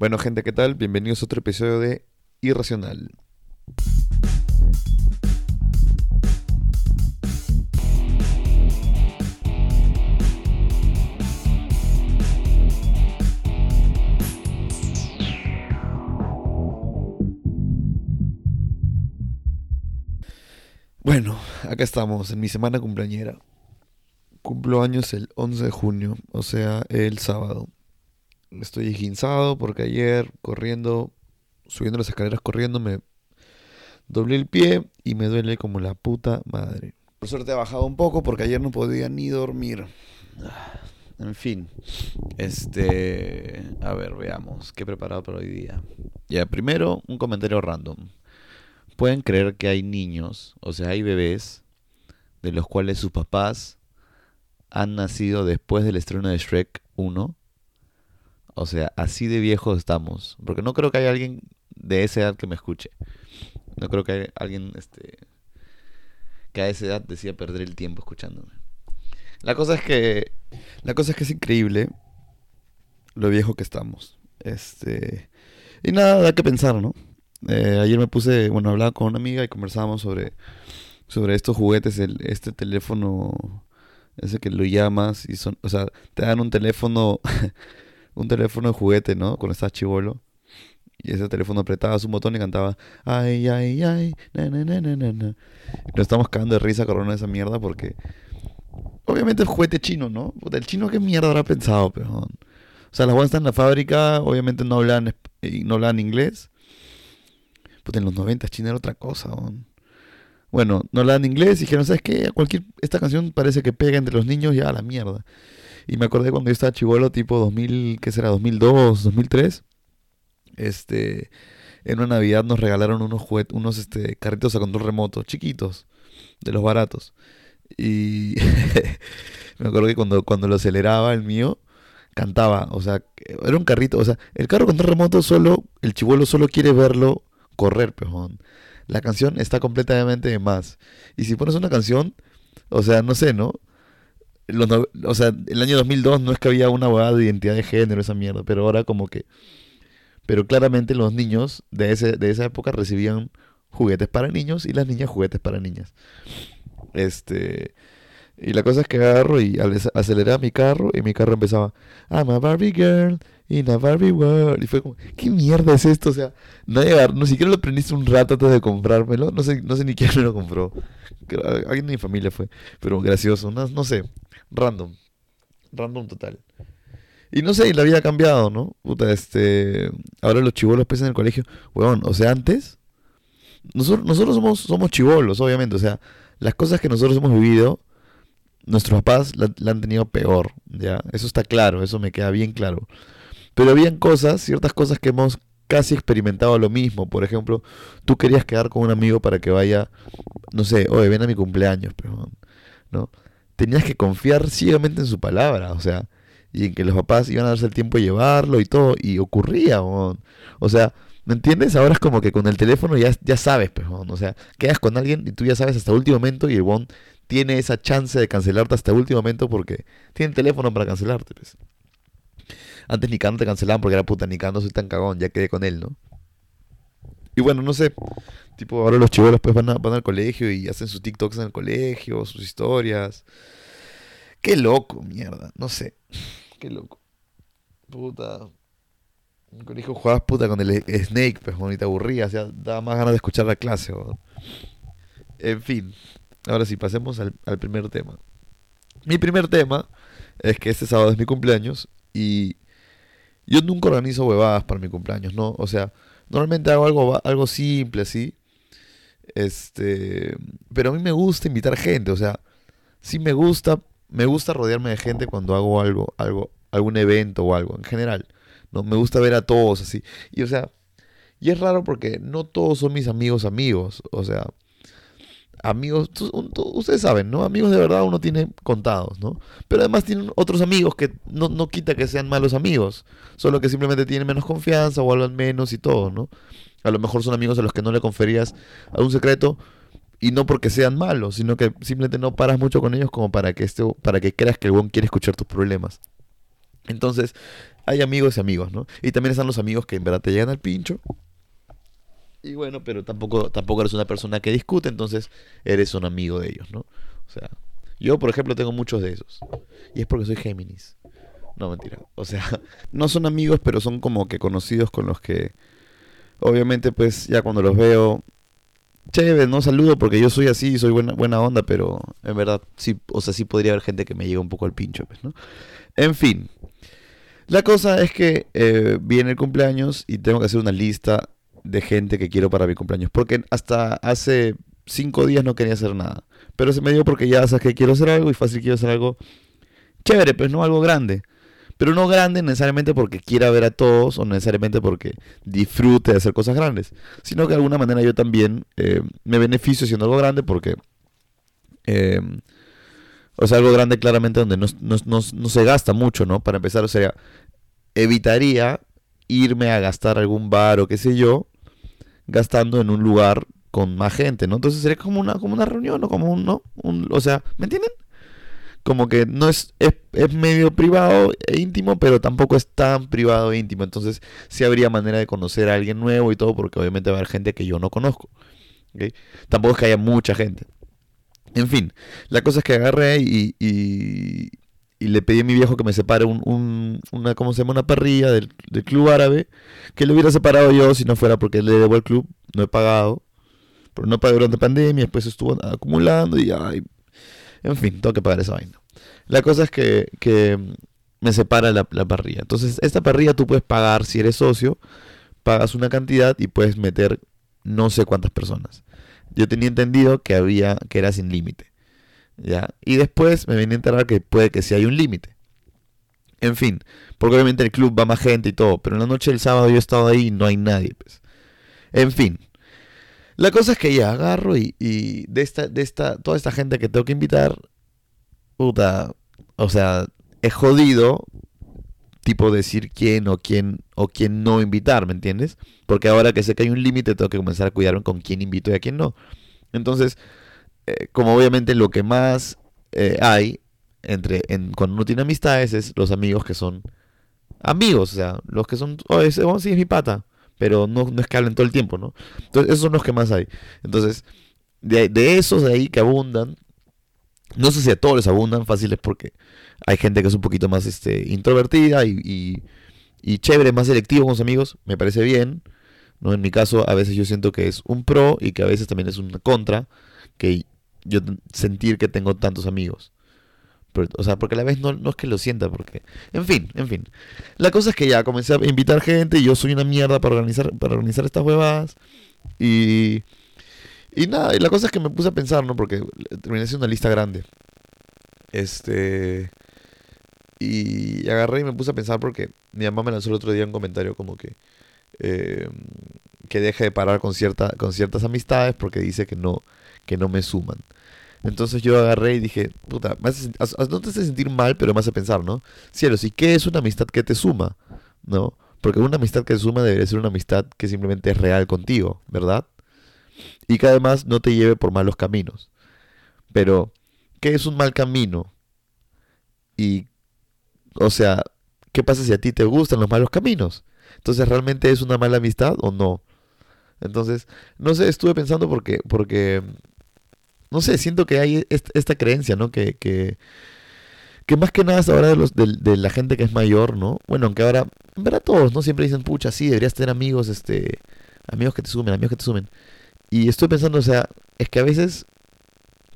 Bueno, gente, ¿qué tal? Bienvenidos a otro episodio de Irracional. Bueno, acá estamos, en mi semana cumpleañera. Cumplo años el 11 de junio, o sea, el sábado. Estoy esguinzado porque ayer corriendo, subiendo las escaleras corriendo, me doblé el pie y me duele como la puta madre. Por suerte ha bajado un poco porque ayer no podía ni dormir. En fin, este, a ver, veamos qué he preparado para hoy día. Ya, primero un comentario random. Pueden creer que hay niños, o sea, hay bebés de los cuales sus papás han nacido después del estreno de Shrek 1. O sea, así de viejos estamos. Porque no creo que haya alguien de esa edad que me escuche. No creo que haya alguien este, que a esa edad decida perder el tiempo escuchándome. La cosa es que. La cosa es que es increíble lo viejo que estamos. Este. Y nada, da que pensar, ¿no? Eh, ayer me puse, bueno, hablaba con una amiga y conversábamos sobre, sobre estos juguetes, el, este teléfono, ese que lo llamas y son, o sea, te dan un teléfono, un teléfono de juguete, ¿no? Cuando estás chivolo. Y ese teléfono apretabas un botón y cantaba, ay, ay, ay, na. Y nos estamos cagando de risa con esa mierda porque, obviamente es juguete chino, ¿no? el chino qué mierda habrá pensado, pero... O sea, las buenas están en la fábrica, obviamente no hablan, no hablan inglés en los 90 China era otra cosa. Bueno, no hablaban inglés y dijeron, ¿sabes qué? Cualquier, esta canción parece que pega entre los niños ya a la mierda. Y me acordé cuando yo estaba chivolo, tipo 2000, ¿qué será? 2002, 2003. Este, en una Navidad nos regalaron unos unos este, carritos a control remoto, chiquitos, de los baratos. Y me acuerdo que cuando, cuando lo aceleraba el mío, cantaba, o sea, era un carrito, o sea, el carro control remoto solo, el chivolo solo quiere verlo correr, pejón. La canción está completamente de más. Y si pones una canción, o sea, no sé, ¿no? O sea, el año 2002 no es que había una hueá de identidad de género, esa mierda, pero ahora como que... Pero claramente los niños de, ese, de esa época recibían juguetes para niños y las niñas juguetes para niñas. Este... Y la cosa es que agarro y aceleraba mi carro y mi carro empezaba, I'm a Barbie girl in a Barbie world. Y fue como, ¿qué mierda es esto? O sea, no, no siquiera lo aprendiste un rato antes de comprármelo. No sé, no sé ni quién lo compró. Alguien de mi familia fue. Pero gracioso, no, sé. Random. Random total. Y no sé, la vida ha cambiado, ¿no? Puta, este. Ahora los chivolos pesan en el colegio. Weón, o sea, antes. Nosotros, nosotros somos, somos chivolos, obviamente. O sea, las cosas que nosotros hemos vivido nuestros papás la, han tenido peor, ¿ya? Eso está claro, eso me queda bien claro. Pero habían cosas, ciertas cosas que hemos casi experimentado lo mismo. Por ejemplo, tú querías quedar con un amigo para que vaya, no sé, oye, ven a mi cumpleaños, pero, ¿no? Tenías que confiar ciegamente en su palabra, o sea, y en que los papás iban a darse el tiempo de llevarlo y todo, y ocurría, o sea, ¿me entiendes? Ahora es como que con el teléfono ya, ya sabes, pero, o sea, quedas con alguien y tú ya sabes hasta el último momento y el bon tiene esa chance de cancelarte hasta el último momento porque tiene teléfono para cancelarte. Pues. Antes ni te cancelaban porque era puta, ni soy tan cagón, ya quedé con él, ¿no? Y bueno, no sé, tipo, ahora los chivolos pues van, van al colegio y hacen sus TikToks en el colegio, sus historias. Qué loco, mierda, no sé, qué loco. Puta. En el colegio jugabas puta con el Snake, pues, y te aburrías, ya daba más ganas de escuchar la clase, En fin, Ahora sí, pasemos al, primer tema. Mi primer tema es que este sábado es mi cumpleaños y yo nunca organizo huevadas para mi cumpleaños, ¿no? O sea, normalmente hago algo, algo simple así. Este, pero a mí me gusta invitar gente, o sea, sí me gusta, me gusta rodearme de gente cuando hago algo, algo, algún evento o algo, en general. No, me gusta ver a todos así. Y o sea, y es raro porque no todos son mis amigos amigos, o sea, amigos, ustedes saben, ¿no? Amigos de verdad uno tiene contados, ¿no? Pero además tienen otros amigos que no, no quita que sean malos amigos, solo que simplemente tienen menos confianza o hablan menos y todo, ¿no? A lo mejor son amigos a los que no le conferías a un secreto y no porque sean malos, sino que simplemente no paras mucho con ellos como para que este, para que creas que el buen quiere escuchar tus problemas. Entonces, hay amigos y amigos, ¿no? Y también están los amigos que en verdad te llegan al pincho. Y bueno, pero tampoco, tampoco eres una persona que discute, entonces eres un amigo de ellos, ¿no? O sea, yo, por ejemplo, tengo muchos de esos. Y es porque soy Géminis. No, mentira. O sea, no son amigos, pero son como que conocidos con los que, obviamente, pues ya cuando los veo, chévere, no saludo porque yo soy así, soy buena, buena onda, pero en verdad, sí, o sea, sí podría haber gente que me llega un poco al pincho, pues, ¿no? En fin. La cosa es que eh, viene el cumpleaños y tengo que hacer una lista de gente que quiero para mi cumpleaños. Porque hasta hace cinco días no quería hacer nada. Pero se me dio porque ya sabes que quiero hacer algo y fácil quiero hacer algo chévere, pues no algo grande. Pero no grande necesariamente porque quiera ver a todos o necesariamente porque disfrute de hacer cosas grandes. Sino que de alguna manera yo también eh, me beneficio haciendo algo grande porque... Eh, o sea, algo grande claramente donde no, no, se gasta mucho, ¿no? Para empezar, o sea, evitaría irme a gastar algún bar o qué sé yo, gastando en un lugar con más gente, ¿no? Entonces sería como una, como una reunión o como un, ¿no? Un, o sea, ¿me entienden? Como que no es, es, medio privado e íntimo, pero tampoco es tan privado e íntimo. Entonces sí habría manera de conocer a alguien nuevo y todo, porque obviamente va a haber gente que yo no conozco. Tampoco es que haya mucha gente. En fin, la cosa es que agarré y, le pedí a mi viejo que me separe un, una, ¿cómo se llama? Una parrilla del, club árabe, que lo hubiera separado yo si no fuera porque le debo al club, no he pagado, pero no pagué durante pandemia, después estuvo acumulando y ya, en fin, tengo que pagar esa vaina. La cosa es que, que me separa la, la, parrilla. Entonces, esta parrilla tú puedes pagar si eres socio, pagas una cantidad y puedes meter no sé cuántas personas. Yo tenía entendido que había que era sin límite. Y después me vine a enterar que puede que sí hay un límite. En fin, porque obviamente el club va más gente y todo, pero en la noche del sábado yo he estado ahí y no hay nadie, pues. En fin. La cosa es que ya agarro y, y de esta, de esta, toda esta gente que tengo que invitar, puta, o sea, he jodido tipo decir quién o quién o quién no invitar, ¿me entiendes? Porque ahora que sé que hay un límite, tengo que comenzar a cuidarme con quién invito y a quién no. Entonces, eh, como obviamente lo que más eh, hay entre en, cuando uno tiene amistades es los amigos que son amigos, o sea, los que son, oh, ese, oh, sí es mi pata, pero no, no es que hablen todo el tiempo, ¿no? Entonces, esos son los que más hay. Entonces, de, esos de ahí que abundan, no sé si a todos les abundan fáciles porque hay gente que es un poquito más este, introvertida y, y, chévere, más selectivo con sus amigos, me parece bien. ¿no? En mi caso, a veces yo siento que es un pro y que a veces también es una contra, que yo sentir que tengo tantos amigos. o sea, porque a la vez no, no, es que lo sienta, porque... En fin, en fin. La cosa es que ya comencé a invitar gente y yo soy una mierda para organizar, para organizar estas huevadas. Y... Y nada, y la cosa es que me puse a pensar, ¿no? Porque terminé haciendo una lista grande. Este... Y agarré y me puse a pensar porque mi mamá me lanzó el otro día un comentario como que eh, que deje de parar con, cierta, con ciertas amistades porque dice que no, que no me suman. Entonces yo agarré y dije, puta, no te hace sentir mal, pero me hace pensar, ¿no? Cielos, ¿y qué es una amistad que te suma? ¿No? Porque una amistad que te suma debería ser una amistad que simplemente es real contigo, ¿verdad? Y que además no te lleve por malos caminos. Pero, ¿qué es un mal camino? Y o sea, ¿qué pasa si a ti te gustan los malos caminos? Entonces, ¿realmente es una mala amistad o no? Entonces, no sé, estuve pensando porque, porque, no sé, siento que hay esta, creencia, ¿no? Que, que, que más que nada ahora de, los, de, la gente que es mayor, ¿no? Bueno, aunque ahora, verdad todos, ¿no? Siempre dicen, pucha, sí, deberías tener amigos, este, amigos que te sumen, amigos que te sumen. Y estoy pensando, o sea, es que a veces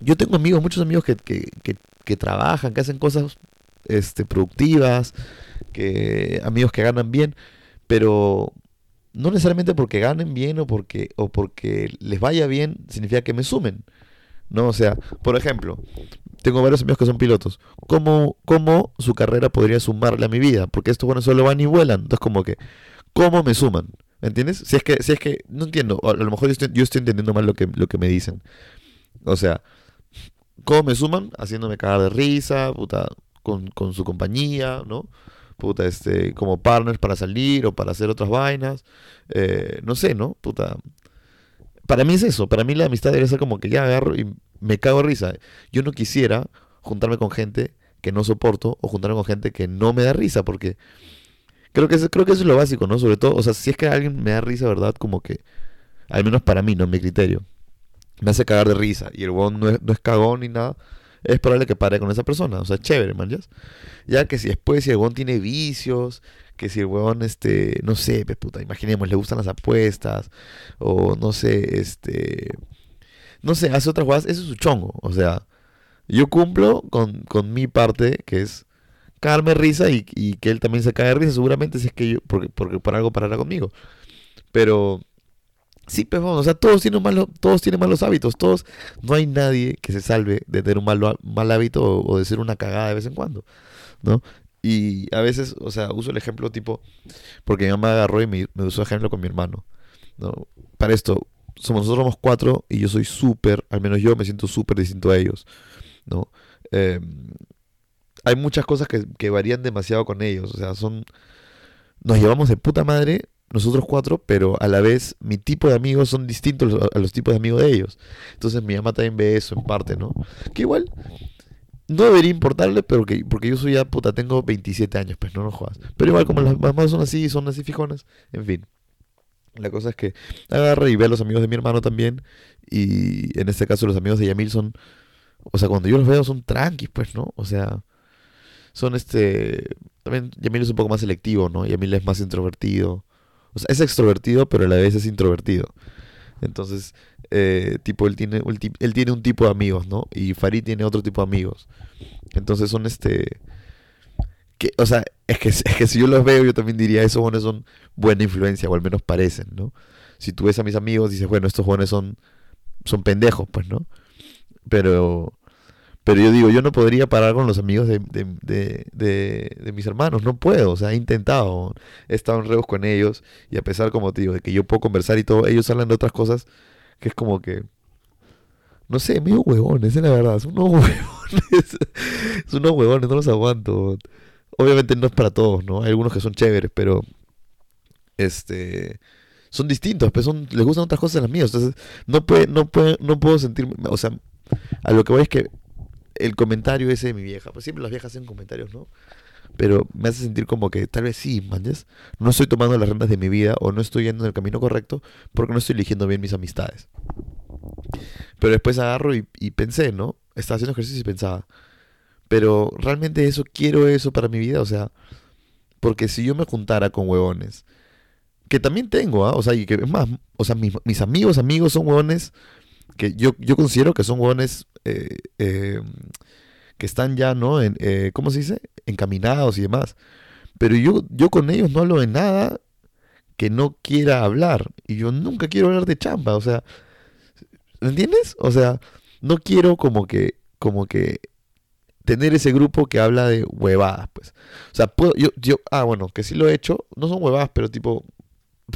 yo tengo amigos, muchos amigos que, que, que, que trabajan, que hacen cosas este, productivas, que, amigos que ganan bien, pero no necesariamente porque ganen bien o porque, o porque les vaya bien significa que me sumen. ¿no? O sea, por ejemplo, tengo varios amigos que son pilotos. ¿Cómo, ¿Cómo, su carrera podría sumarle a mi vida? Porque estos bueno solo van y vuelan. Entonces, como que, ¿cómo me suman? ¿Me entiendes? Si es que, si es que, no entiendo, a lo mejor yo estoy, yo estoy entendiendo mal lo que, lo que me dicen. O sea, ¿cómo me suman? Haciéndome cagar de risa, puta, con, con su compañía, ¿no? Puta, este, como partners para salir o para hacer otras vainas. Eh, no sé, ¿no? Puta. Para mí es eso. Para mí la amistad debe ser como que ya agarro y me cago de risa. Yo no quisiera juntarme con gente que no soporto o juntarme con gente que no me da risa, porque creo que, eso, creo que eso es lo básico, ¿no? Sobre todo, o sea, si es que alguien me da risa, ¿verdad? Como que, al menos para mí, no en mi criterio, me hace cagar de risa y el huevón no es, no es cagón ni nada, es probable que pare con esa persona. O sea, chévere, man. Ya que si después, si el huevón tiene vicios, que si el huevón, este, no sé, pues puta, imaginemos, le gustan las apuestas, o no sé, este, no sé, hace otras cosas, eso es su chongo. O sea, yo cumplo con, con mi parte, que es cagarme risa y, que él también se cae de risa, seguramente si es que yo, porque por algo parará conmigo. Pero Sí, pero o sea, todos tienen malos, todos tienen malos hábitos, todos, no hay nadie que se salve de tener un mal, mal hábito o, de ser una cagada de vez en cuando, ¿no? Y a veces, o sea, uso el ejemplo tipo, porque mi mamá agarró y me, me usó ejemplo con mi hermano, ¿no? Para esto, somos nosotros somos cuatro y yo soy súper, al menos yo me siento súper distinto a ellos, ¿no? Em, hay muchas cosas que, que varían demasiado con ellos, o sea, son, nos llevamos de puta madre, nosotros cuatro, pero a la vez mi tipo de amigos son distintos a los tipos de amigos de ellos. Entonces mi mamá también ve eso en parte, ¿no? Que igual no debería importarle, pero que, porque yo soy ya puta, tengo 27 años, pues no, no jodas. Pero igual como las mamás son así, son así fijonas, en fin. La cosa es que agarra y ve a los amigos de mi hermano también. Y en este caso los amigos de Yamil son, o sea, cuando yo los veo son tranquis, pues, ¿no? O sea, son este... También Yamil es un poco más selectivo, ¿no? Yamil es más introvertido. O sea, es extrovertido, pero a la vez es introvertido. Entonces, eh, tipo, él tiene, él tiene un tipo de amigos, ¿no? Y Farid tiene otro tipo de amigos. Entonces son este... Que, o sea, es que, es que si yo los veo, yo también diría, esos jóvenes son buena influencia, o al menos parecen, ¿no? Si tú ves a mis amigos, dices, bueno, estos jóvenes son, son pendejos, pues, ¿no? Pero pero yo digo, yo no podría parar con los amigos de, de, de, de, mis hermanos, no puedo, o sea, he intentado, he estado en reos con ellos y a pesar, como te digo, de que yo puedo conversar y todo, ellos hablan de otras cosas que es como que, no sé, medio huevones, es la verdad, son unos huevones, son unos huevones, no los aguanto. Obviamente no es para todos, ¿no? Hay algunos que son chéveres, pero, este, son distintos, pues son, les gustan otras cosas a las mías, entonces no, puede, no, puede, no puedo sentirme, o sea, a lo que voy es que el comentario ese de mi vieja. Pues siempre las viejas hacen comentarios, ¿no? Pero me hace sentir como que tal vez sí, manches. No estoy tomando las rentas de mi vida o no estoy yendo en el camino correcto porque no estoy eligiendo bien mis amistades. Pero después agarro y, pensé, ¿no? Estaba haciendo ejercicio y pensaba. Pero realmente eso, quiero eso para mi vida, o sea, porque si yo me juntara con huevones, que también tengo, ¿ah? O sea, y que es más, o sea, mis, mis amigos, amigos son huevones que yo, yo considero que son hueones eh, eh, que están ya, ¿no? En, eh, ¿Cómo se dice? Encaminados y demás. Pero yo, yo con ellos no hablo de nada que no quiera hablar. Y yo nunca quiero hablar de chamba. O sea, ¿entiendes? O sea, no quiero como que, como que tener ese grupo que habla de huevadas, pues. O sea, puedo, yo, yo, ah, bueno, que sí lo he hecho, no son huevadas, pero tipo,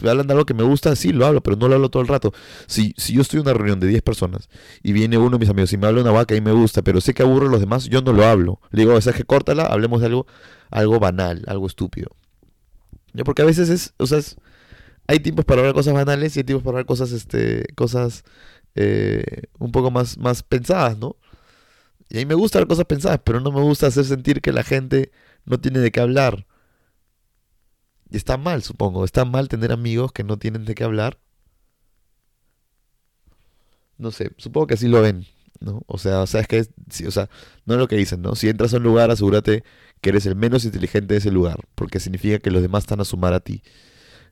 hablan de algo que me gusta, sí, lo hablo, pero no lo hablo todo el rato. Si, si yo estoy en una reunión de 10 personas y viene uno de mis amigos y me habla una vaca y me gusta, pero sé que aburro a los demás, yo no lo hablo. Le digo, o sea, que córtala, hablemos de algo, algo banal, algo estúpido. ¿Ya? Porque a veces es, o sea, hay tiempos para hablar cosas banales y hay tiempos para hablar cosas, este, cosas eh, un poco más, más pensadas, ¿no? Y a mí me gusta hablar cosas pensadas, pero no me gusta hacer sentir que la gente no tiene de qué hablar. Y está mal, supongo. Está mal tener amigos que no tienen de qué hablar. No sé, supongo que así lo ven, ¿no? O sea, o sea, es que, o sea, no es lo que dicen, ¿no? Si entras a un lugar, asegúrate que eres el menos inteligente de ese lugar, porque significa que los demás están a sumar a ti.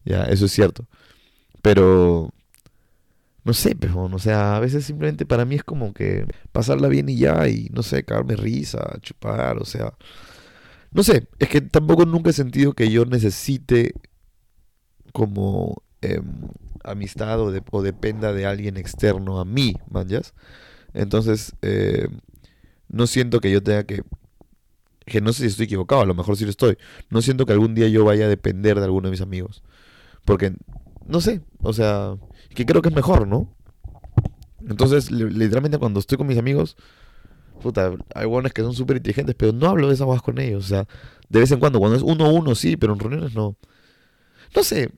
Ya, eso es cierto. Pero, no sé, pero, o sea, a veces simplemente para mí es como que pasarla bien y ya, y no sé, cagarme risa, chupar, o sea, no sé, es que tampoco nunca he sentido que yo necesite como em, amistad o, dependa de alguien externo a mí, manjas. Entonces, em, no siento que yo tenga que... Que no sé si estoy equivocado, a lo mejor sí lo estoy. No siento que algún día yo vaya a depender de alguno de mis amigos. Porque, no sé, o sea, que creo que es mejor, ¿no? Entonces, literalmente cuando estoy con mis amigos, puta, hay buenos que son súper inteligentes, pero no hablo de esas cosas con ellos. O sea, de vez en cuando, cuando es uno a uno, sí, pero en reuniones no. No sé,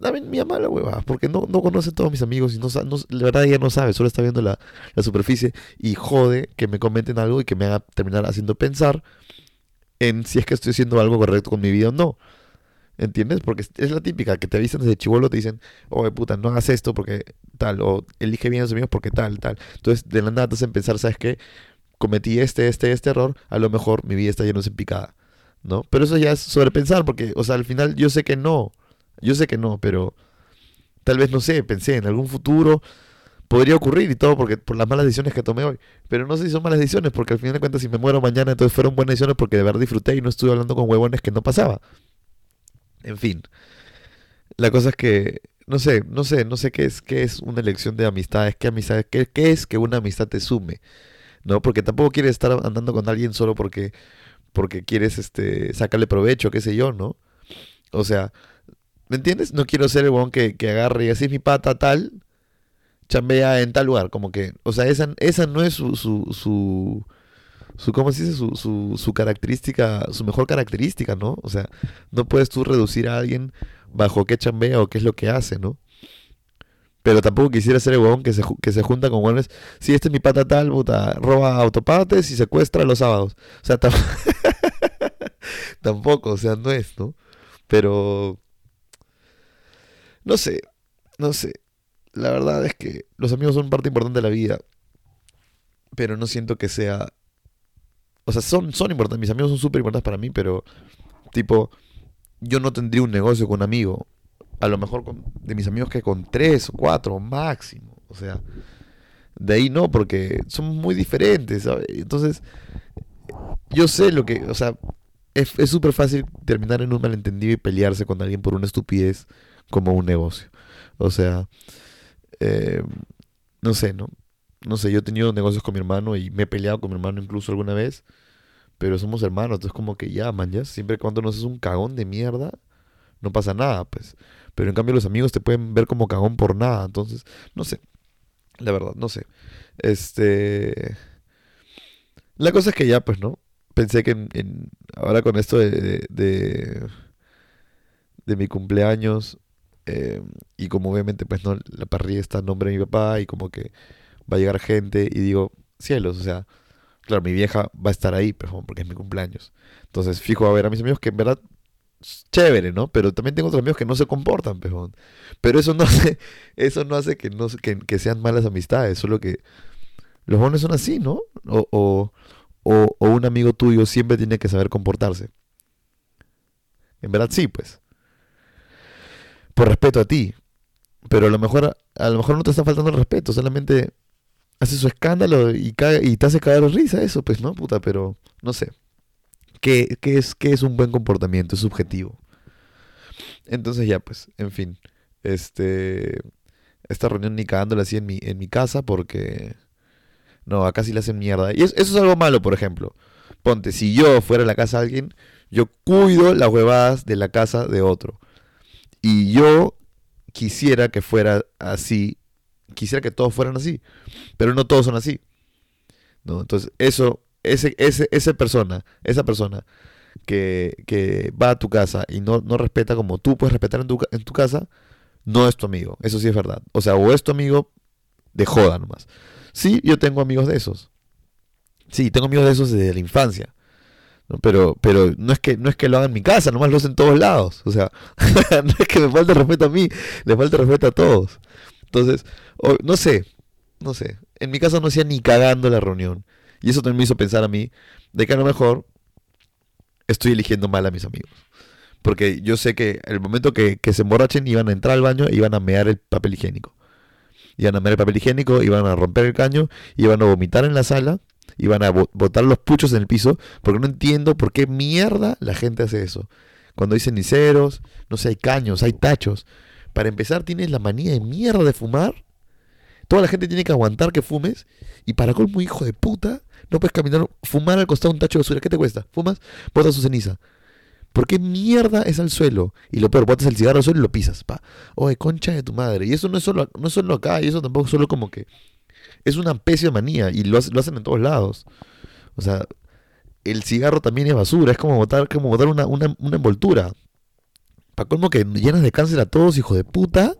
también mi mamá la hueva, porque no, no conoce a todos mis amigos y no, no, la verdad ella no sabe, solo está viendo la, la, superficie y jode que me comenten algo y que me haga terminar haciendo pensar en si es que estoy haciendo algo correcto con mi vida o no. ¿Entiendes? Porque es la típica, que te avisan desde chivolo, te dicen, oye puta, no hagas esto porque tal, o elige bien a los amigos porque tal, tal. Entonces, de la nada te hacen pensar, ¿sabes qué? Cometí este, este, este error, a lo mejor mi vida está llena de picada, ¿no? Pero eso ya es sobrepensar, porque, o sea, al final yo sé que no, yo sé que no, pero tal vez, no sé, pensé en algún futuro podría ocurrir y todo porque por las malas decisiones que tomé hoy. Pero no sé si son malas decisiones, porque al final de cuentas, si me muero mañana, entonces fueron buenas decisiones porque de verdad disfruté y no estuve hablando con huevones que no pasaba. En fin. La cosa es que, no sé, no sé, no sé qué es, qué es una elección de amistades, qué amistades, qué, qué es que una amistad te sume. ¿No? Porque tampoco quieres estar andando con alguien solo porque, porque quieres este, sacarle provecho, qué sé yo, ¿no? O sea, ¿me entiendes? No quiero ser el huevón que, que agarre y así es mi pata tal, chambea en tal lugar. Como que, o sea, esa, esa no es su, su, su, su ¿cómo se dice? Su, su, su, característica, su mejor característica, ¿no? O sea, no puedes tú reducir a alguien bajo qué chambea o qué es lo que hace, ¿no? Pero tampoco quisiera ser el huevón que se, que se junta con huevones. Si este es mi pata tal, puta, roba autopartes y secuestra los sábados. O sea, tampoco, o sea, no es, ¿no? Pero... No sé, no sé. La verdad es que los amigos son parte importante de la vida. Pero no siento que sea o sea, son, son importantes, mis amigos son súper importantes para mí, pero tipo, yo no tendría un negocio con un amigo. A lo mejor con, de mis amigos que con tres o cuatro máximo. O sea, de ahí no, porque somos muy diferentes, ¿sabes? Entonces, yo sé lo que, o sea, es súper fácil terminar en un malentendido y pelearse con alguien por una estupidez como un negocio. O sea, eh, no sé, ¿no? no sé, yo he tenido negocios con mi hermano y me he peleado con mi hermano incluso alguna vez, pero somos hermanos, entonces como que ya, man, ya, siempre cuando no haces un cagón de mierda, no pasa nada, pues. Pero en cambio los amigos te pueden ver como cagón por nada, entonces, no sé, la verdad, no sé. Este... La cosa es que ya, pues, ¿no? Pensé que en, ahora con esto de, de, mi cumpleaños, eh, y como obviamente, pues, ¿no? La parrilla está en nombre de mi papá y como que va a llegar gente y digo, cielos, o sea, claro, mi vieja va a estar ahí, porque es mi cumpleaños. Entonces, fijo a ver a mis amigos que en verdad chévere, ¿no? Pero también tengo otros amigos que no se comportan, pejón. Pero eso no hace, eso no hace que, no, que, que sean malas amistades, solo que los jóvenes son así, ¿no? O, o, o, un amigo tuyo siempre tiene que saber comportarse. En verdad sí, pues. Por respeto a ti. Pero a lo mejor, a lo mejor no te está faltando el respeto, solamente hace su escándalo y, y te hace caer risa eso, pues, ¿no? Puta, pero no sé. ¿Qué, es, es un buen comportamiento? Es subjetivo. Entonces ya, pues, en fin. Este. Esta reunión ni cagándola así en mi, en mi casa porque. No, acá sí le hacen mierda. Y eso, es algo malo, por ejemplo. Ponte, si yo fuera a la casa de alguien, yo cuido las huevadas de la casa de otro. Y yo quisiera que fuera así quisiera que todos fueran así, pero no todos son así. ¿no? Entonces, eso, ese, ese, esa persona, esa persona que, va a tu casa y no, no respeta como tú puedes respetar en tu, en tu casa, no es tu amigo. Eso sí es verdad. O sea, o es tu amigo de joda nomás. Sí, yo tengo amigos de esos. Sí, tengo amigos de esos desde la infancia. Pero, pero no es que no es que lo hagan en mi casa, nomás lo hacen en todos lados. O sea, no es que me falte respeto a mí, le falta respeto a todos. Entonces, no sé, no sé. En mi caso no hacía ni cagando la reunión. Y eso también me hizo pensar a mí de que a lo mejor estoy eligiendo mal a mis amigos. Porque yo sé que el momento que, se emborrachen iban a entrar al baño y iban a mear el papel higiénico. Iban a mear el papel higiénico, iban a romper el caño, iban a vomitar en la sala, iban a botar los puchos en el piso, porque no entiendo por qué mierda la gente hace eso. Cuando dicen niceros, no sé, hay caños, hay tachos. Para empezar, tienes la manía de mierda de fumar. Toda la gente tiene que aguantar que fumes. Y para colmo, hijo de puta, no puedes caminar, fumar al costado de un tacho de basura. ¿Qué te cuesta? Fumas, botas su ceniza. ¿Por qué mierda es al suelo? Y lo peor, botas el cigarro al suelo y lo pisas. Pa. Oye, concha de tu madre. Y eso no es solo, no es solo acá, y eso tampoco es solo como que. Es una especie de manía. Y lo, lo hacen en todos lados. O sea, el cigarro también es basura. Es como botar, como botar una, una, una envoltura. Para colmo que llenas de cáncer a todos, hijo de puta.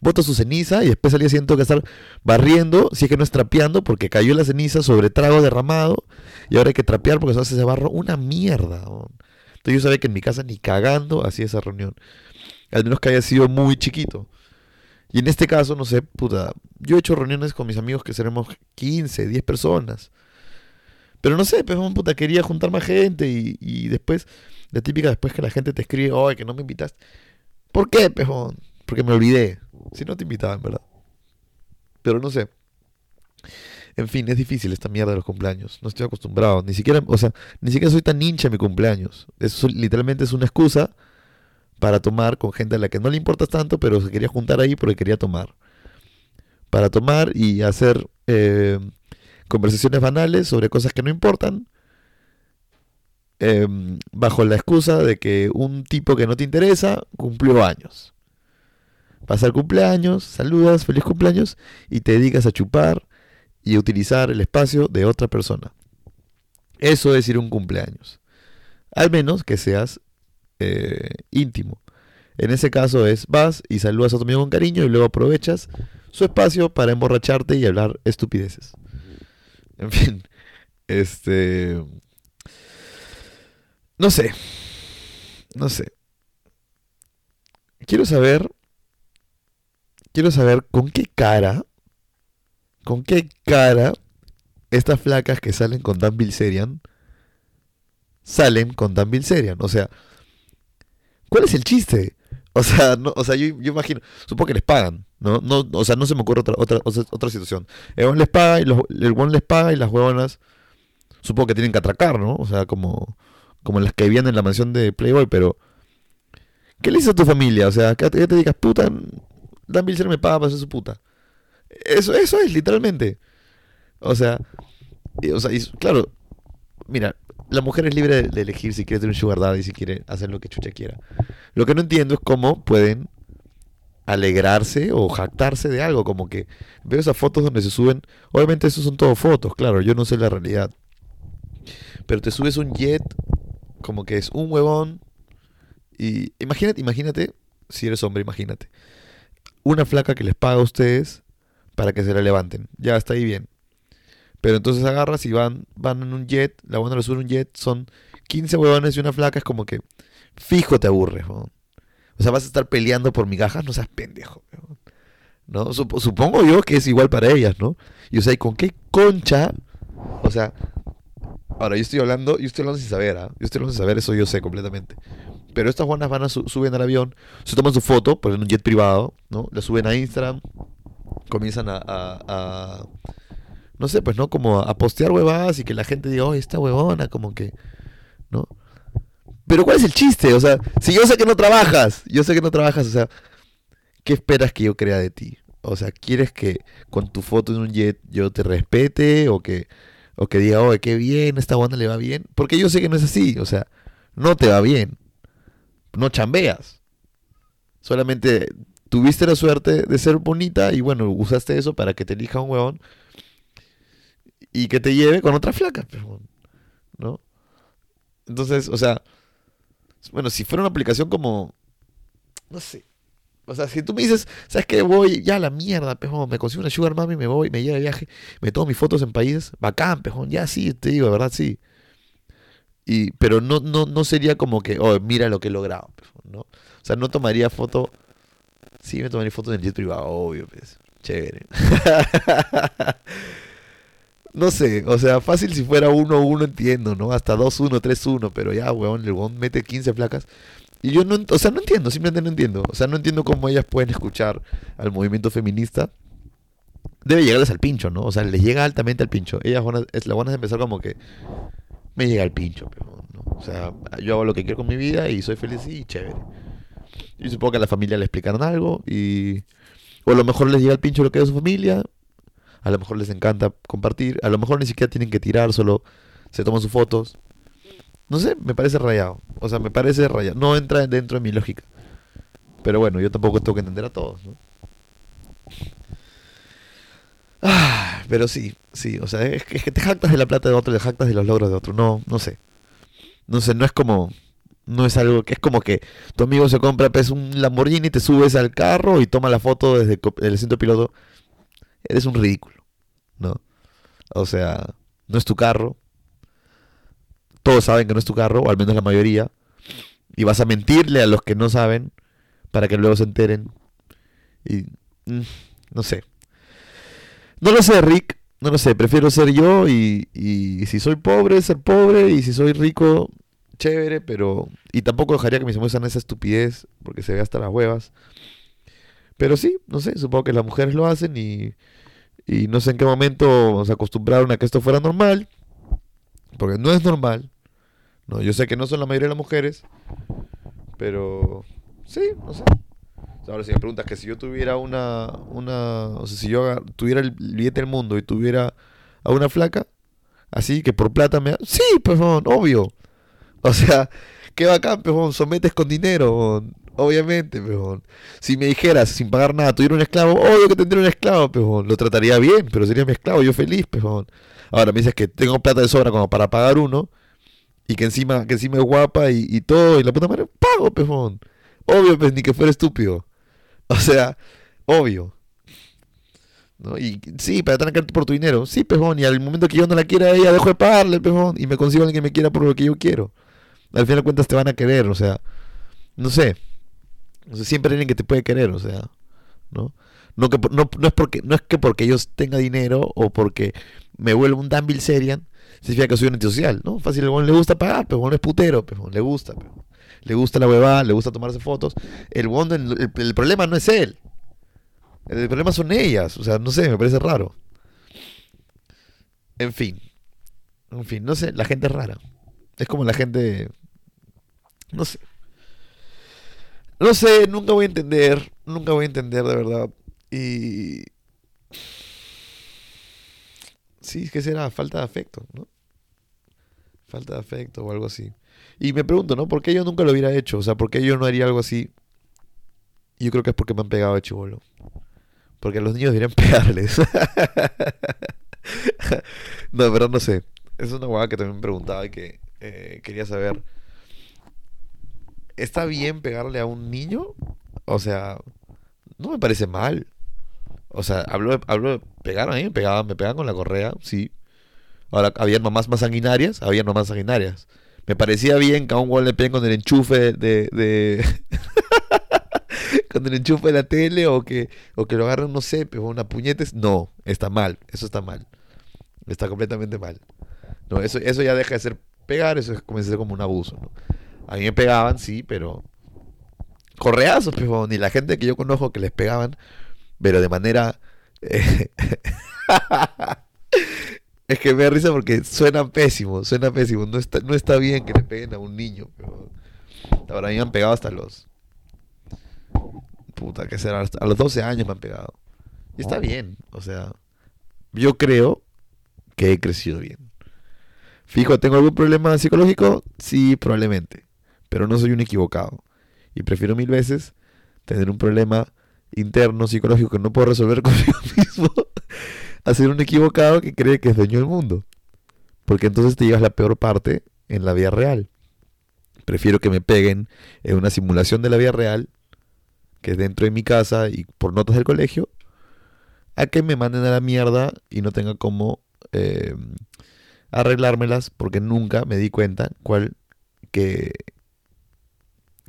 Bota su ceniza y después al día que estar barriendo, si es que no es trapeando, porque cayó la ceniza sobre trago derramado y ahora hay que trapear porque se hace ese barro una mierda. Entonces yo sabía que en mi casa ni cagando hacía esa reunión. Al menos que haya sido muy chiquito. Y en este caso, no sé, puta, yo he hecho reuniones con mis amigos que seremos 15, 10 personas. Pero no sé, pues, puta, quería juntar más gente y, después, la típica después que la gente te escribe, oye, que no me invitas. ¿Por qué, pejón? Porque me olvidé. Si no te invitaban, ¿verdad? Pero no sé. En fin, es difícil esta mierda de los cumpleaños. No estoy acostumbrado. Ni siquiera, o sea, ni siquiera soy tan hincha en mi cumpleaños. Eso literalmente es una excusa para tomar con gente a la que no le importa tanto, pero se quería juntar ahí porque quería tomar. Para tomar y hacer eh, conversaciones banales sobre cosas que no importan, em, bajo la excusa de que un tipo que no te interesa cumplió años. Pasar cumpleaños, saludas, feliz cumpleaños y te dedicas a chupar y utilizar el espacio de otra persona. Eso es ir a un cumpleaños. Al menos que seas eh, íntimo. En ese caso es vas y saludas a tu amigo con cariño y luego aprovechas su espacio para emborracharte y hablar estupideces. En fin, este... No sé. No sé. Quiero saber... Quiero saber con qué cara... Con qué cara estas flacas que salen con Dan Bilzerian salen con Dan Bilzerian. O sea, ¿Cuál es el chiste? O sea, no, o sea yo, imagino, supongo que les pagan, ¿no? no o sea, no se me ocurre otra, otra, otra situación. El les paga y los, el buen les paga y las huevonas supongo que tienen que atracar, ¿no? O sea, como, como las que vivían en la mansión de Playboy, pero ¿qué le dices a tu familia? O sea, que te, digas, puta, Dan Bilzer me paga para ser su puta. Eso, eso es, literalmente. O sea, o sea, claro, mira, la mujer es libre de, elegir si quiere tener un sugar daddy, si quiere hacer lo que chucha quiera. Lo que no entiendo es cómo pueden alegrarse o jactarse de algo, como que veo esas fotos donde se suben, obviamente eso son todo fotos, claro, yo no sé la realidad. Pero te subes un jet como que es un huevón y imagínate, imagínate, si eres hombre, imagínate. Una flaca que les paga a ustedes para que se la levanten. Ya está ahí bien. Pero entonces agarras y van, van en un jet, la buena le sube un jet, son 15 huevones y una flaca, es como que fijo te aburre. O sea, vas a estar peleando por migajas, no seas pendejo. ¿no? Supongo yo que es igual para ellas, ¿no? Y o sea, ¿y con qué concha? O sea, ahora yo estoy hablando, yo estoy hablando sin saber, ¿ah? Yo estoy hablando sin saber, eso yo sé completamente. Pero estas buenas van a suben al avión, se toman su foto, por en un jet privado, ¿no? La suben a Instagram, comienzan a no sé, pues, ¿no? Como a postear huevadas y que la gente diga, oh, esta huevona, como que, ¿no? Pero ¿cuál es el chiste? O sea, si yo sé que no trabajas, yo sé que no trabajas, o sea, ¿qué esperas que yo crea de ti? O sea, ¿quieres que con tu foto en un jet yo te respete o que, o que diga, oh, qué bien, esta buena le va bien? Porque yo sé que no es así, o sea, no te va bien, no chambeas. Solamente tuviste la suerte de ser bonita y bueno, usaste eso para que te elija un huevón y que te lleve con otra flaca, ¿no? Entonces, o sea, bueno, si fuera una aplicación como, no sé, o sea, si tú me dices, ¿sabes qué? Voy ya a la mierda, pejón, me consigo una sugar mami, me voy, me llevo de viaje, me tomo mis fotos en países, bacán, pejón, ya sí, te digo, de verdad sí. Pero no, no, no sería como que, oh, mira lo que he logrado, ¿no? O sea, no tomaría foto, sí me tomaría fotos en el jet privado, obvio, pues, chévere. No sé, o sea, fácil si fuera 1-1 entiendo, ¿no? Hasta 2-1, 3-1, pero ya, weón, el weón mete 15 placas. Y yo no, o sea, no entiendo, simplemente no entiendo. O sea, no entiendo cómo ellas pueden escuchar al movimiento feminista. Debe llegarles al pincho, ¿no? O sea, les llega altamente al pincho. Ellas van es, la van a empezar como que me llega al pincho, pero, ¿no? O sea, yo hago lo que quiero con mi vida y soy feliz y chévere. Y supongo que a la familia le explicaron algo y... O a lo mejor les llega al pincho lo que es su familia a lo mejor les encanta compartir, a lo mejor ni siquiera tienen que tirar, solo se toman sus fotos. No sé, me parece rayado. O sea, me parece rayado. No entra dentro de mi lógica. Pero bueno, yo tampoco tengo que entender a todos, ¿no? Ah, pero sí, sí, o sea, es que, te jactas de la plata de otro, te jactas de los logros de otro. No, no sé. No sé, no es como. No es algo que es como que tu amigo se compra pues, un Lamborghini, te subes al carro y toma la foto desde el asiento piloto. Eres un ridículo, ¿no? O sea, no es tu carro. Todos saben que no es tu carro, o al menos la mayoría. Y vas a mentirle a los que no saben para que luego se enteren. Y mm, no sé. No lo sé, Rick. No lo sé. Prefiero ser yo y, y si soy pobre, ser pobre. Y si soy rico, chévere. Pero... Y tampoco dejaría que mis amigos hagan esa estupidez porque se ve hasta las huevas. Pero sí, no sé. Supongo que las mujeres lo hacen y... Y no sé en qué momento se acostumbraron a que esto fuera normal. Porque no es normal. No, yo sé que no son la mayoría de las mujeres. Pero sí, no sé. Ahora si me preguntas que si yo tuviera una, una, o sea, si yo tuviera el billete del mundo y tuviera a una flaca, así que por plata me... Sí, pues, obvio. O sea, qué bacán, pues, sometes con dinero, obviamente, pues, Si me dijeras, sin pagar nada, tuviera un esclavo, obvio que tendría un esclavo, pues, lo trataría bien, pero sería mi esclavo, yo feliz, pues, Ahora me dices que tengo plata de sobra como para pagar uno, y que encima, que encima es guapa y, todo, y la puta madre, pago, pues, Obvio, pues, ni que fuera estúpido. O sea, obvio. ¿No? Y sí, para que por tu dinero. Sí, pejón. Y al momento que yo no la quiera ella, dejo de pagarle, pejón. Y me consigo alguien que me quiera por lo que yo quiero. Al final de cuentas te van a querer, o sea. No sé. Siempre hay alguien que te puede querer, o sea. ¿No? No, que, no, no, es porque, no es que porque yo tenga dinero o porque me vuelvo un Dan Bilzerian, significa que soy un antisocial, ¿no? Fácil, le gusta pagar, pero no es putero, pero le gusta. Pero le gusta la huevada, le gusta tomarse fotos. El, el, el problema no es él. El, problema son ellas. O sea, no sé, me parece raro. En fin. En fin, no sé, la gente es rara. Es como la gente... No sé. No sé, nunca voy a entender. Nunca voy a entender de verdad. Y... Sí, ¿qué será? Falta de afecto, ¿no? Falta de afecto o algo así. Y me pregunto, ¿no? ¿Por qué yo nunca lo hubiera hecho? O sea, ¿por qué yo no haría algo así? yo creo que es porque me han pegado de chivolo. Porque los niños deberían pegarles. no, pero no sé. Es una hueá que también me preguntaba y que eh, quería saber. ¿Está bien pegarle a un niño? O sea, no me parece mal. O sea, hablo, hablo de pegar a mí, me pegaban, me pegaban con la correa, sí. Ahora, había mamás más sanguinarias, había mamás sanguinarias. Me parecía bien que a un gol le peguen con el enchufe de. con el enchufe de la tele o que, o que lo agarren, no sé, pero una puñetes. No, está mal. Eso está mal. Está completamente mal. No, eso, eso ya deja de ser pegar, eso es, comienza a ser como un abuso. A mí me pegaban, sí, pero. Correazos, pero ni la gente que yo conozco que les pegaban, pero de manera. Eh, es que me da risa porque suena pésimo, suena pésimo. No está, no está bien que le peguen a un niño. Pero... Ahora a mí me han pegado hasta los. Puta, ¿qué será? a los 12 años me han pegado. Y está bien, o sea. Yo creo que he crecido bien. Fijo, ¿tengo algún problema psicológico? Sí, probablemente. Pero no soy un equivocado. Y prefiero mil veces tener un problema interno psicológico que no puedo resolver conmigo mismo a ser un equivocado que cree que es dueño del mundo. Porque entonces te llevas la peor parte en la vida real. Prefiero que me peguen en una simulación de la vida real, que es dentro de mi casa y por notas del colegio, a que me manden a la mierda y no tenga cómo eh, arreglármelas porque nunca me di cuenta cuál que,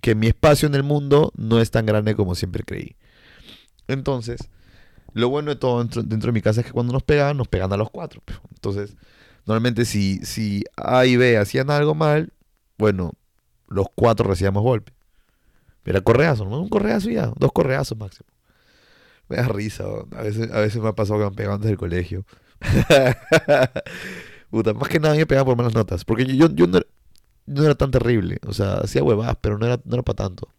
que mi espacio en el mundo no es tan grande como siempre creí. Entonces, lo bueno de todo dentro, de mi casa es que cuando nos pegaban, nos pegan a los cuatro. Entonces, normalmente si, si A y B hacían algo mal, bueno, los cuatro recibíamos golpe. Era correazo, ¿no? Un correazo ya, dos correazos máximo. Me da risa, a veces, a veces me ha pasado que me han pegado antes del colegio. Puta, más que nada me pegaban por malas notas. Porque yo, yo no, era, no, era, tan terrible. O sea, hacía huevadas, pero no era, no era para tanto.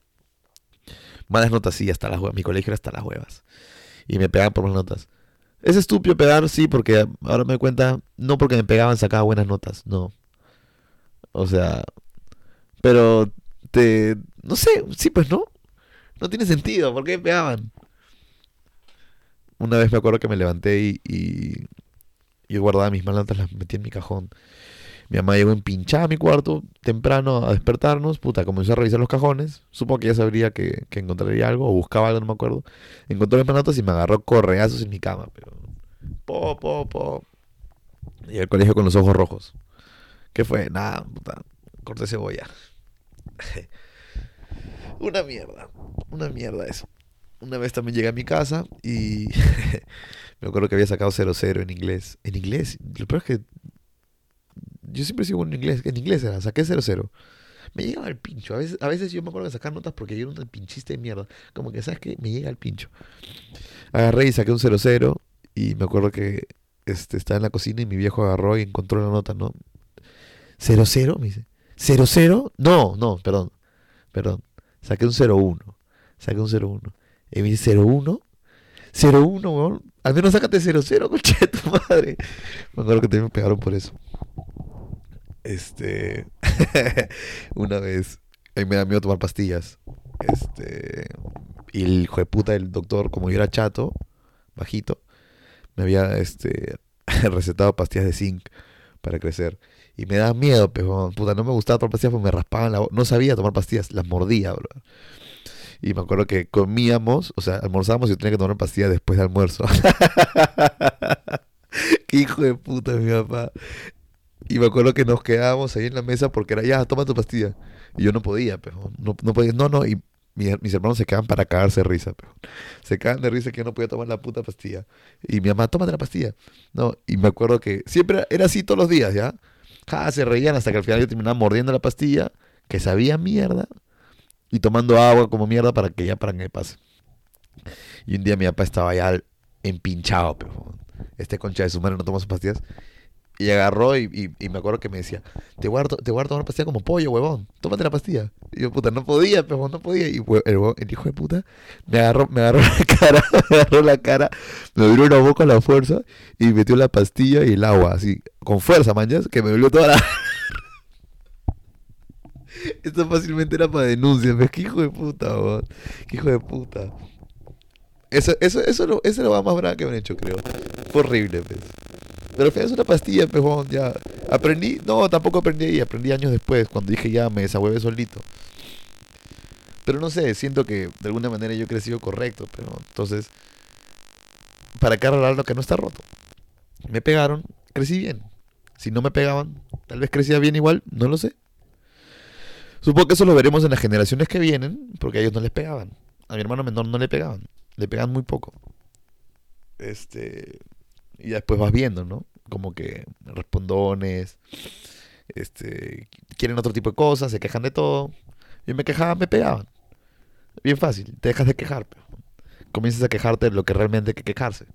Malas notas sí, hasta las huevas. Mi colegio era hasta las huevas y me pegaban por las notas. Es estúpido pegar, sí, porque ahora me doy cuenta, no porque me pegaban sacaba buenas notas, no. O sea, pero te, no sé, sí, pues no. No tiene sentido, ¿por qué me pegaban? Una vez me acuerdo que me levanté y, y, y guardaba mis malas notas, las metí en mi cajón. Mi mamá llegó empinchada a mi cuarto temprano a despertarnos. Puta, comenzó a revisar los cajones. Supongo que ya sabría que, que encontraría algo o buscaba algo, no me acuerdo. Encontró mis manotas y me agarró correazos en mi cama. Pero... Po, po, po. Y al colegio con los ojos rojos. ¿Qué fue? Nada, puta. Corté cebolla. una mierda. Una mierda eso. Una vez también llegué a mi casa y me acuerdo que había sacado 0-0 en inglés. En inglés, lo peor es que yo siempre sigo en inglés. En inglés era, saqué 0-0. Me llegaba el pincho. A veces, a veces yo me acuerdo de sacar notas porque yo era un pinchista de mierda. Como que, ¿sabes qué? Me llega el pincho. Agarré y saqué un 0-0 y me acuerdo que este, estaba en la cocina y mi viejo agarró y encontró la nota, ¿no? ¿0-0? Me dice. ¿0-0? No, no, perdón. Perdón. Saqué un 0-1. Saqué un 0-1. Y me dice 0-1. 0-1, weón. Al menos sácate 0-0, coche de tu madre. Me acuerdo que también me pegaron por eso. Este. una vez. A mí me da miedo tomar pastillas. Este. Y el hijo de puta del doctor, como yo era chato, bajito, me había este, recetado pastillas de zinc para crecer. Y me da miedo, pero puta, no me gustaba tomar pastillas porque me raspaban la. No sabía tomar pastillas, las mordía, bro. Y me acuerdo que comíamos, o sea, almorzábamos y yo tenía que tomar pastillas después de almuerzo. Hijo de puta mi papá. Y me acuerdo que nos quedábamos ahí en la mesa porque era, ya, toma tu pastilla. Y yo no podía, pero no, no podía, no, no. Y mis, hermanos se quedan para cagarse de risa, pero se cagan de risa que yo no podía tomar la puta pastilla. Y mi mamá, tómate la pastilla. No, y me acuerdo que siempre era así todos los días, ¿ya? Ja, se reían hasta que al final yo terminaba mordiendo la pastilla, que sabía mierda, y tomando agua como mierda para que ya para que me pase. Y un día mi papá estaba ya empinchado, pero este concha de su madre no toma sus pastillas. Y agarró y, y, me acuerdo que me decía, te guardo te guardo tomar pastilla como pollo, huevón, tómate la pastilla. Y yo, puta, no podía, pero no podía. Y el, hijo de puta me agarró, me agarró la cara, me agarró la cara, me abrió la boca a la fuerza y metió la pastilla y el agua, así, con fuerza, manchas, que me dolió toda la... Esto fácilmente era para denuncias, ¿ves? Qué hijo de puta, huevón. Qué hijo de puta. Eso, eso, eso, eso, es lo más bravo que me han hecho, creo. Fue horrible, pues. Pero final es una pastilla, pejón, ya. Aprendí, no, tampoco aprendí ahí, aprendí años después, cuando dije ya me desahueve solito. Pero no sé, siento que de alguna manera yo he crecido correcto, pero entonces, ¿para qué arreglar lo que no está roto? Me pegaron, crecí bien. Si no me pegaban, tal vez crecía bien igual, no lo sé. Supongo que eso lo veremos en las generaciones que vienen, porque a ellos no les pegaban. A mi hermano menor no le pegaban, le pegaban muy poco. Este, y después vas viendo, ¿no? Como que respondones, este, quieren otro tipo de cosas, se quejan de todo. Yo me quejaba, me pegaban. Bien fácil, te dejas de quejar. Comienzas a quejarte de lo que realmente hay que quejarse.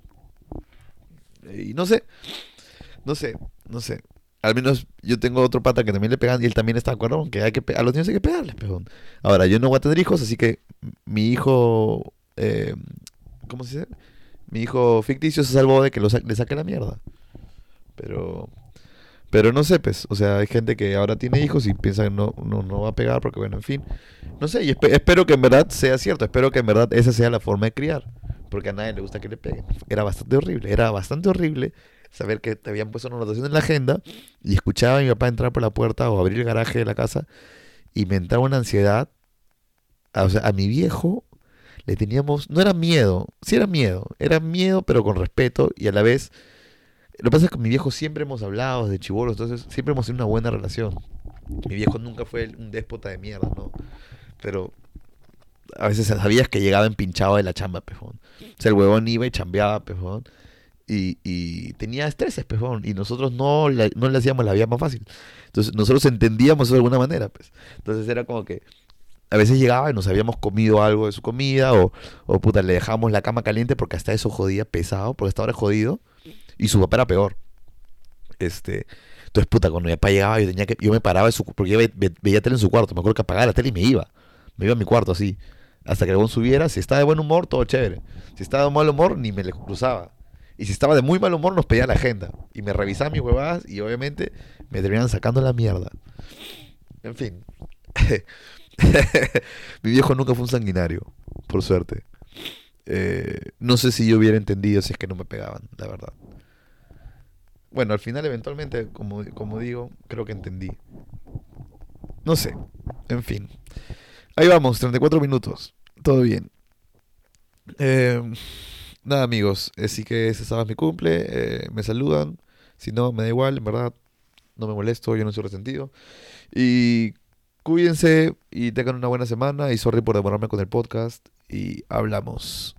Y no sé, no sé, no sé. Al menos yo tengo otro pata que también le pegan y él también está de acuerdo que, hay que a los niños hay que pegarles. Ahora, yo no voy a tener hijos, así que mi hijo, eh, ¿cómo se dice? Mi hijo ficticio se salvó de que lo le saque la mierda. Pero pero no sé, pues, o sea, hay gente que ahora tiene hijos y piensa que no, no, no va a pegar porque, bueno, en fin. No sé, y espero que en verdad sea cierto, espero que en verdad esa sea la forma de criar, porque a nadie le gusta que le peguen. Era bastante horrible, era bastante horrible saber que te habían puesto una anotación en la agenda y escuchaba a mi papá entrar por la puerta o abrir el garaje de la casa y me entraba una ansiedad. O sea, a mi viejo le teníamos, no era miedo, sí era miedo, era miedo pero con respeto y a la vez, lo que pasa es que con mi viejo siempre hemos hablado desde chivolos, entonces siempre hemos tenido una buena relación. Mi viejo nunca fue un déspota de mierda, ¿no? Pero a veces sabías que llegaba empinchado de la chamba, pejón. O sea, el huevón iba y chambeaba, pejón. Y, y tenía estrés, pejón. Y nosotros no no le hacíamos la vida más fácil. Entonces, nosotros entendíamos eso de alguna manera, pues. Entonces era como que a veces llegaba y nos habíamos comido algo de su comida o, o puta, le dejábamos la cama caliente porque hasta eso jodía pesado, porque estaba jodido y su papá era peor. Este, entonces puta, cuando mi papá llegaba yo tenía que yo me paraba porque yo veía, tele en su cuarto, me acuerdo que apagaba la tele y me iba. Me iba a mi cuarto así, hasta que el subiera, si estaba de buen humor, todo chévere. Si estaba de mal humor, ni me le cruzaba. Y si estaba de muy mal humor, nos pedía la agenda. Y me revisaba mis huevadas y obviamente me terminaban sacando la mierda. En fin. Mi viejo nunca fue un sanguinario, por suerte. Eh, no sé si yo hubiera entendido si es que no me pegaban, la verdad. Bueno, al final, eventualmente, como, como digo, creo que entendí. No sé. En fin. Ahí vamos, 34 minutos. Todo bien. Eh, nada, amigos. Así que ese sábado es mi cumple. eh, me saludan. Si no, me da igual, en verdad. No me molesto, yo no soy resentido. Y cuídense y tengan una buena semana. Y sorry por demorarme con el podcast. Y hablamos.